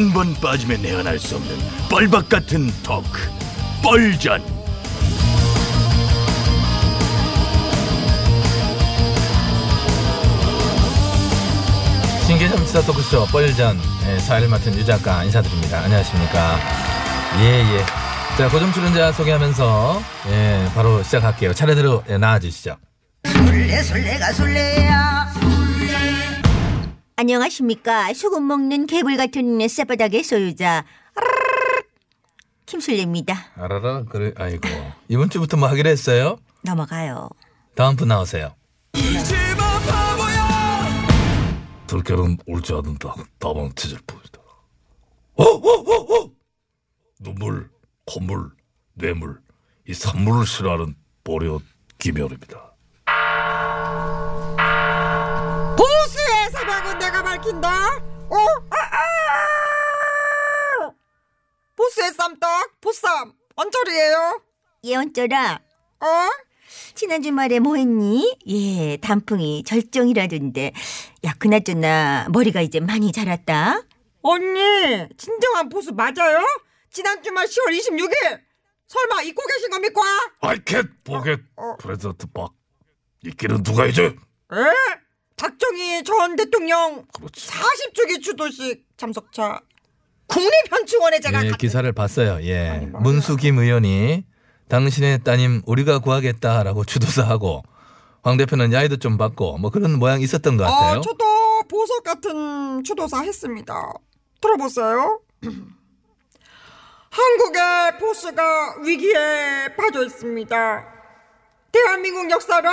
한 번 빠지면 내안할 수 없는 뻘박 같은 토크 뻘전 신개념 시사 토크쇼 뻘전 예, 사회를 맡은 유 작가 인사드립니다. 안녕하십니까. 예, 예. 자, 고정 출연자 소개하면서 예, 바로 시작할게요. 차례대로 예, 나와주시죠. 술래 술래가 술래야 안녕하십니까? 소금 먹는 개불 같은 쌔바닥의 소유자. 김술래입니다. 알아라, 그래, 아이고. 이번 주부터 뭐 하기로 했어요? 넘어가요. 다음 분 나오세요. 들깨는 옳지 않는다. 다만 찾을 뿐이다. 어, 어, 어, 어! 눈물 콧물 뇌물. 이 산물을 싫어하는 보리옷 김현입니다 밝힌다. 어? 아, 아! 보수의 쌈떡, 보쌈, 언저리예요. 예언쩌라 어? 지난 주말에 뭐 했니? 예 단풍이 절정이라던데 야 그나저나 머리가 이제 많이 자랐다 언니, 진정한 보수 맞아요? 지난 주말 10월 26일 설마 잊고 계신 겁니까? 아이캣 보겟 어. 프레젠트 박 이끼는 누가 이제 에? 박정희 전 대통령 그렇지 40주기 주도식 참석차 국립현충원에 제가 예, 갔- 기사를 봤어요. 예. 아니. 문수김 의원이 당신의 따님 우리가 구하겠다라고 주도사하고 황 대표는 야유도 좀 받고 뭐 그런 모양 있었던 것 같아요. 어, 저도 보석 같은 주도사 했습니다. 들어보세요. 한국의 보수가 위기에 빠져 있습니다. 대한민국 역사를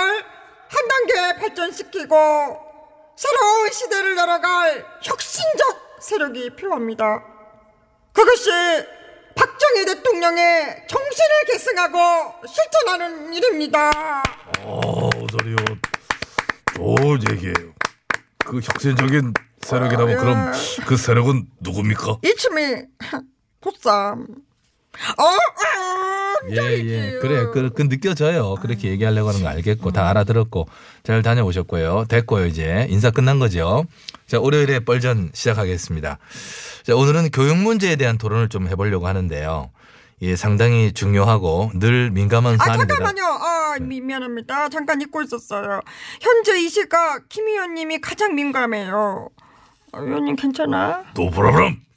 한 단계 발전시키고 새로운 시대를 열어갈 혁신적 세력이 필요합니다. 그것이 박정희 대통령의 정신을 계승하고 실천하는 일입니다. 어, 저리요. 좋은 얘기예요. 그 혁신적인 세력이라면 아, 예. 그럼 그 세력은 누굽니까? 이춤이 보쌈. 어, 어, 예, 예. 그래, 그, 그 느껴져요. 그렇게 얘기하려고 하는 거 알겠고, 다 알아들었고, 잘 다녀오셨고요. 됐고요, 이제. 인사 끝난 거죠. 자, 월요일에 뻘전 시작하겠습니다. 자, 오늘은 교육 문제에 대한 토론을 좀 해보려고 하는데요. 예, 상당히 중요하고 늘 민감한 아 사안입니다. 잠깐만요. 아 미, 미안합니다. 잠깐 잊고 있었어요. 현재 이 시각 김 의원님이 가장 민감해요. 아, 의원님 괜찮아? 노브라브람.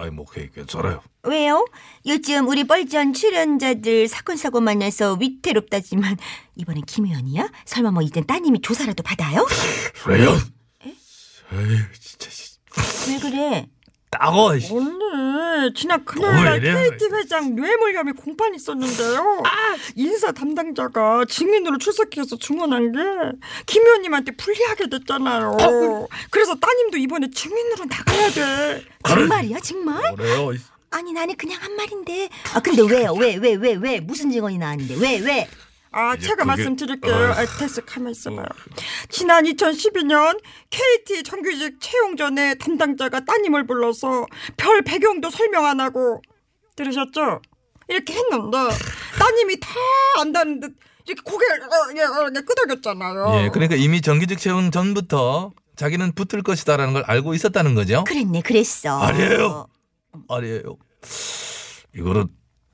아이 뭐 괜찮아요. 왜요? 요즘 우리 뻘전 출연자들 사건 사고 만나서 위태롭다지만 이번엔 김 의원이야? 설마 뭐 이젠 따님이 조사라도 받아요? 레연. 에이 진짜 씨. 왜 그래? 따고. 씨. 언니 지난 왜 금요일날 이래? KT 회장 뇌물 혐의 공판이 있었는데요. 인사 담당자가 증인으로 출석해서 증언한 게 김 의원님한테 불리하게 됐잖아요. 그래서 따님도 이번에 증인으로 나가야 돼. 정말이야 정말? 그래요. 아니 나는 그냥 한 말인데 아 근데 왜요? 왜 왜 왜왜 무슨 증언이 나왔는데 왜 왜? 아, 제가 그게- 말씀드릴게요. 어. 아, 됐어, 가만 있어봐요. 지난 2012년 KT 정규직 채용 전에 담당자가 따님을 불러서 별 배경도 설명 안 하고 들으셨죠? 이렇게 했는데 따님이 다 안다는 듯 이렇게 고개를 어, 예, 어, 예, 끄덕였잖아요. 예, 그러니까 이미 정규직 채용 전부터 자기는 붙을 것이다라는 걸 알고 있었다는 거죠. 그랬네 그랬어. 아니에요. 아니에요. 이거는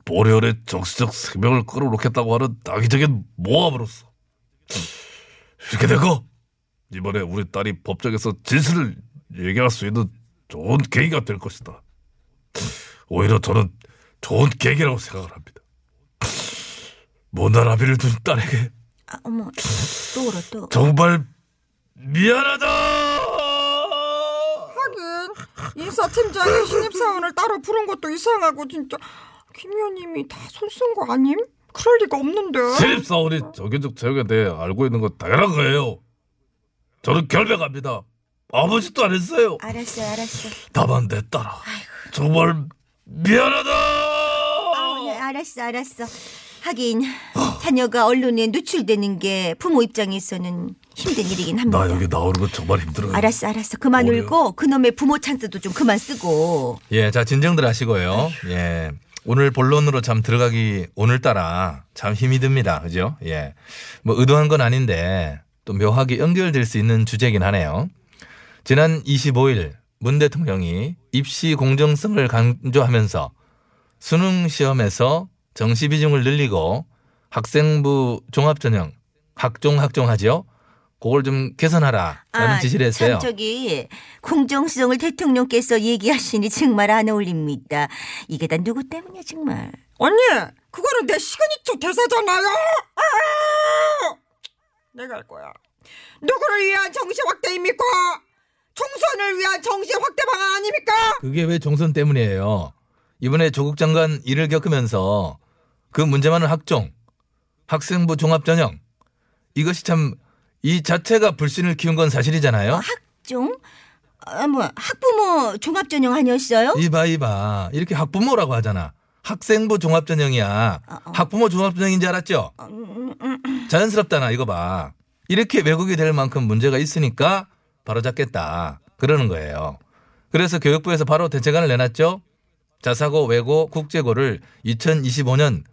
보리언의 정치적 생명을 끌어놓겠다고 하는 악의적인 모함으로서 이렇게 되고 이번에 우리 딸이 법정에서 진실을 얘기할 수 있는 좋은 계기가 될 것이다. 오히려 저는 좋은 계기라고 생각을 합니다. 못난 아비를 둔 딸에게 아, 어머, 또 울어, 또. 정말 미안하다. 하긴 인사팀장이 신입사원을 따로 부른 것도 이상하고 진짜 김 의원님이 다 손 쓴 거 아님? 그럴 리가 없는데. 신입사원이 정규직 채용에 대해 알고 있는 건 당연한 거예요. 저는 결백합니다. 아무 짓도 안 했어요. 알았어, 알았어. 다만 내 딸아 정말 미안하다. 아, 네, 알았어, 알았어. 하긴 자녀가 언론에 노출되는 게 부모 입장에서는 힘든 일이긴 합니다. 나 여기 나오는 거 정말 힘들어요. 알았어, 알았어. 그만 어려워. 울고 그놈의 부모 찬스도 좀 그만 쓰고. 예, 자 진정들 하시고요. 예. 오늘 본론으로 참 들어가기 오늘따라 참 힘이 듭니다. 그죠? 예. 뭐 의도한 건 아닌데 또 묘하게 연결될 수 있는 주제긴 하네요. 지난 25일 문 대통령이 입시 공정성을 강조하면서 수능 시험에서 정시 비중을 늘리고 학생부 종합전형 학종 학종하죠. 그걸 좀 개선하라라는 아, 지시를 했어요. 참 저기 공정성을 대통령께서 얘기하시니 정말 안 어울립니다. 이게 다 누구 때문이야 정말. 언니, 그거는 내 시그니처 대사잖아요. 아! 내가 할 거야. 누구를 위한 정시 확대입니까? 총선을 위한 정시 확대 방안 아닙니까? 그게 왜 총선 때문이에요? 이번에 조국 장관 일을 겪으면서 그 문제 많은 학종, 학생부 종합전형 이것이 참 이 자체가 불신을 키운 건 사실이잖아요. 학종? 아, 뭐 학부모 종합전형 아니었어요? 이봐 이봐 이렇게 학부모라고 하잖아. 학생부 종합전형이야. 어. 학부모 종합전형인 줄 알았죠? 자연스럽다나 이거 봐. 이렇게 왜곡이 될 만큼 문제가 있으니까 바로 잡겠다. 그러는 거예요. 그래서 교육부에서 바로 대책안을 내놨죠. 자사고, 외고, 국제고를 2025년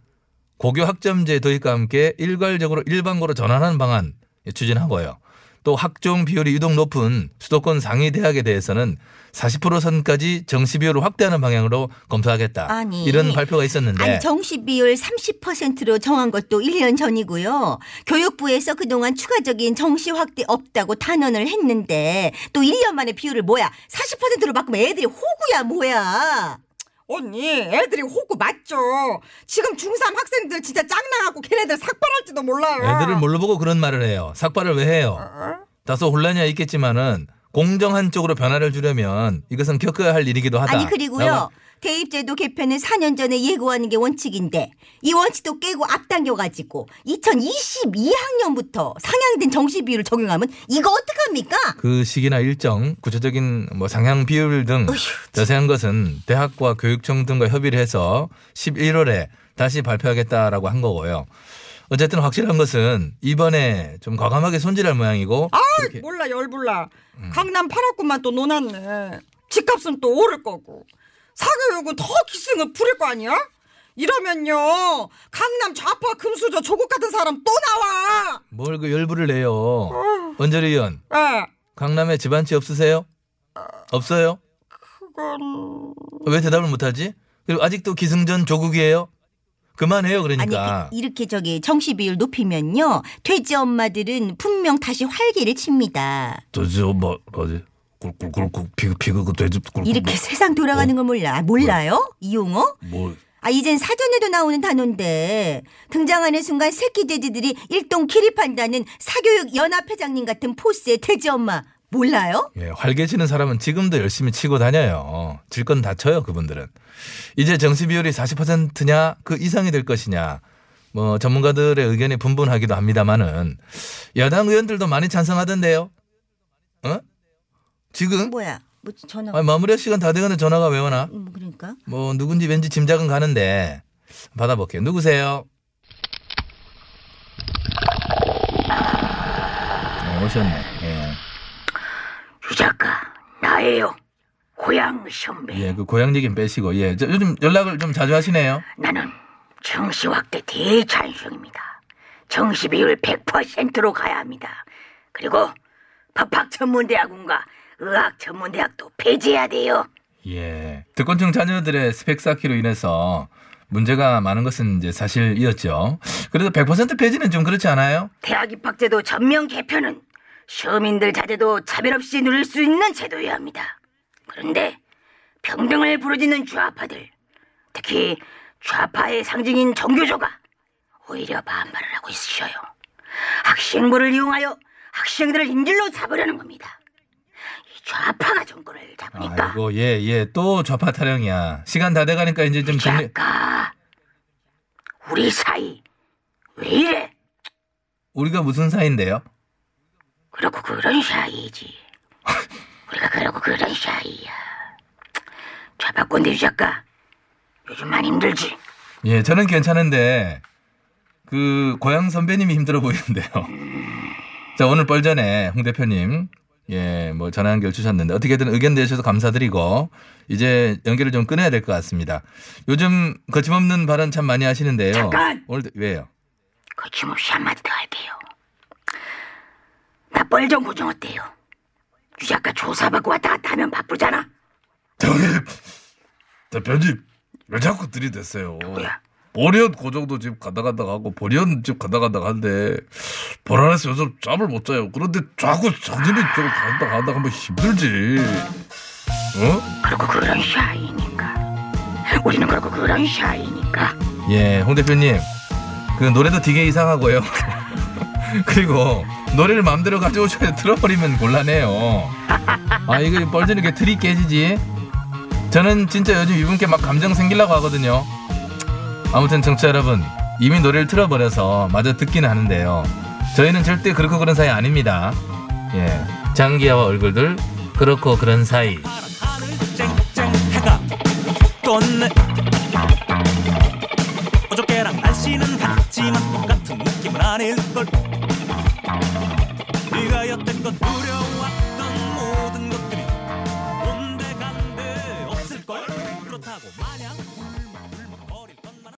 고교 학점제 도입과 함께 일괄적으로 일반고로 전환하는 방안 추진하고요. 또 학종 비율이 유독 높은 수도권 상위 대학에 대해서는 40% 선까지 정시 비율을 확대하는 방향으로 검토하겠다. 아니. 이런 발표가 있었는데 아니 정시 비율 30%로 정한 것도 1년 전이고요. 교육부에서 그동안 추가적인 정시 확대 없다고 단언을 했는데 또 1년 만에 비율을 뭐야? 40%로 바꾸면 애들이 호구야 뭐야? 언니, 애들이 호구 맞죠? 지금 중3 학생들 진짜 짱나갖고 걔네들 삭발할지도 몰라요. 애들을 뭘로 보고 그런 말을 해요. 삭발을 왜 해요? 다소 혼란이 있겠지만은 공정한 쪽으로 변화를 주려면 이것은 겪어야 할 일이기도 하다. 아니 그리고요. 대입제도 개편은 4년 전에 예고하는 게 원칙인데 이 원칙도 깨고 앞당겨가지고 2022학년부터 상향된 정시 비율을 적용하면 이거 어떡합니까? 그 시기나 일정, 구체적인 뭐 상향 비율 등 자세한 것은 대학과 교육청 등과 협의를 해서 11월에 다시 발표하겠다라고 한 거고요. 어쨌든 확실한 것은 이번에 좀 과감하게 손질할 모양이고 아, 그렇게 몰라 열불나. 강남 팔학구만 또 논았네. 집값은 또 오를 거고. 사교육은 더 기승을 부릴 거 아니야? 이러면요 강남 좌파 금수저 조국 같은 사람 또 나와. 뭘 그 열불을 내요. 원재리 의원, 예, 강남에 집한채 없으세요? 없어요? 그건 왜 대답을 못하지? 그리고 아직도 기승전 조국이에요? 그만해요 아니 그러니까. 그- 이렇게 저기 정시 비율 높이면요 돼지 엄마들은 분명 다시 활기를 칩니다. 돼지 엄마 뭐지? 꿀꿀꿀꿀 피그 피그 그 돼지 꿀꿀 이렇게 세상 돌아가는 걸 몰라 몰라요? 이 용어? 뭐 아 이젠 사전에도 나오는 단어인데 등장하는 순간 새끼 돼지들이 일동 기립한다는 사교육 연합 회장님 같은 포스의 돼지 엄마 몰라요? 예, 활개치는 사람은 지금도 열심히 치고 다녀요. 질 건 다 쳐요, 그분들은. 이제 정시 비율이 40%냐, 그 이상이 될 것이냐, 뭐, 전문가들의 의견이 분분하기도 합니다만은, 야당 의원들도 많이 찬성하던데요? 어? 지금? 뭐야? 뭐 전화? 아니, 마무리할 시간 다 돼가는데 전화가 왜 오나? 음, 그러니까 뭐, 누군지 왠지 짐작은 가는데, 받아볼게요. 누구세요? 네, 오셨네. 예. 유 작가 나예요 고향 선배 예, 그 고향 얘기는 빼시고, 예. 저 요즘 연락을 좀 자주 하시네요. 나는 정시 확대 대찬성입니다 정시 비율 100%로 가야 합니다 그리고 법학 전문대학원과 의학 전문대학도 폐지해야 돼요 예. 특권층 자녀들의 스펙 쌓기로 인해서 문제가 많은 것은 이제 사실이었죠. 그래도 100% 폐지는 좀 그렇지 않아요? 대학 입학제도 전면 개편은 서민들 자제도 차별 없이 누릴 수 있는 제도여야 합니다. 그런데 평등을 부르짖는 좌파들, 특히 좌파의 상징인 정교조가 오히려 반발을 하고 있으셔요. 학생부를 이용하여 학생들을 인질로 잡으려는 겁니다. 이 좌파가 정권을 잡으니까 아이고 예예 또 좌파 타령이야. 시간 다 돼가니까 이제 좀 정리. 작가 우리 사이 왜 이래? 우리가 무슨 사이인데요? 그렇고 그런 사이지. 우리가 그러고 그런 사이야. 좌파꼰대 유 작가 요즘 많이 힘들지. 예 저는 괜찮은데 그 고향 선배님이 힘들어 보이는데요. 자 오늘 뻘전에 홍 대표님 예 뭐 전화 연결 주셨는데 어떻게든 의견 내주셔서 감사드리고 이제 연결을 좀 끊어야 될 것 같습니다. 요즘 거침없는 발언 참 많이 하시는데요. 잠깐! 오늘 왜요? 거침없이 한마디 더 할게요. 나 뻘정 고정 어때요? 유 작가 조사받고 왔다 갔다 하면 바쁘잖아. 저기 대표님 왜 자꾸 들이댔어요? 뭐야? 보리언 고정도 지금 가다 가다 하고 보리언 지금 가다 가다 한데 보라에서 요즘 잠을 못 자요. 그런데 자꾸 정신이 좀 간다 간다 하면 힘들지. 어? 그렇고 그런 사이니까. 우리는 그렇고 그런 사이니까. 예, 홍 대표님. 그 노래도 되게 이상하고요. 그리고 노래를 마음대로 가져오셔야 틀어버리면 곤란해요. 아, 이거 뻘전 이렇게 틀이 깨지지? 저는 진짜 요즘 이분께 막 감정 생기려고 하거든요. 아무튼 청취자 여러분, 이미 노래를 틀어버려서 마저 듣기는 하는데요. 저희는 절대 그렇고 그런 사이 아닙니다. 예. 장기하와 얼굴들, 그렇고 그런 사이. 떴네 어저께랑 날씨는 같지만 똑같은 느낌은 아닐걸 네가 여태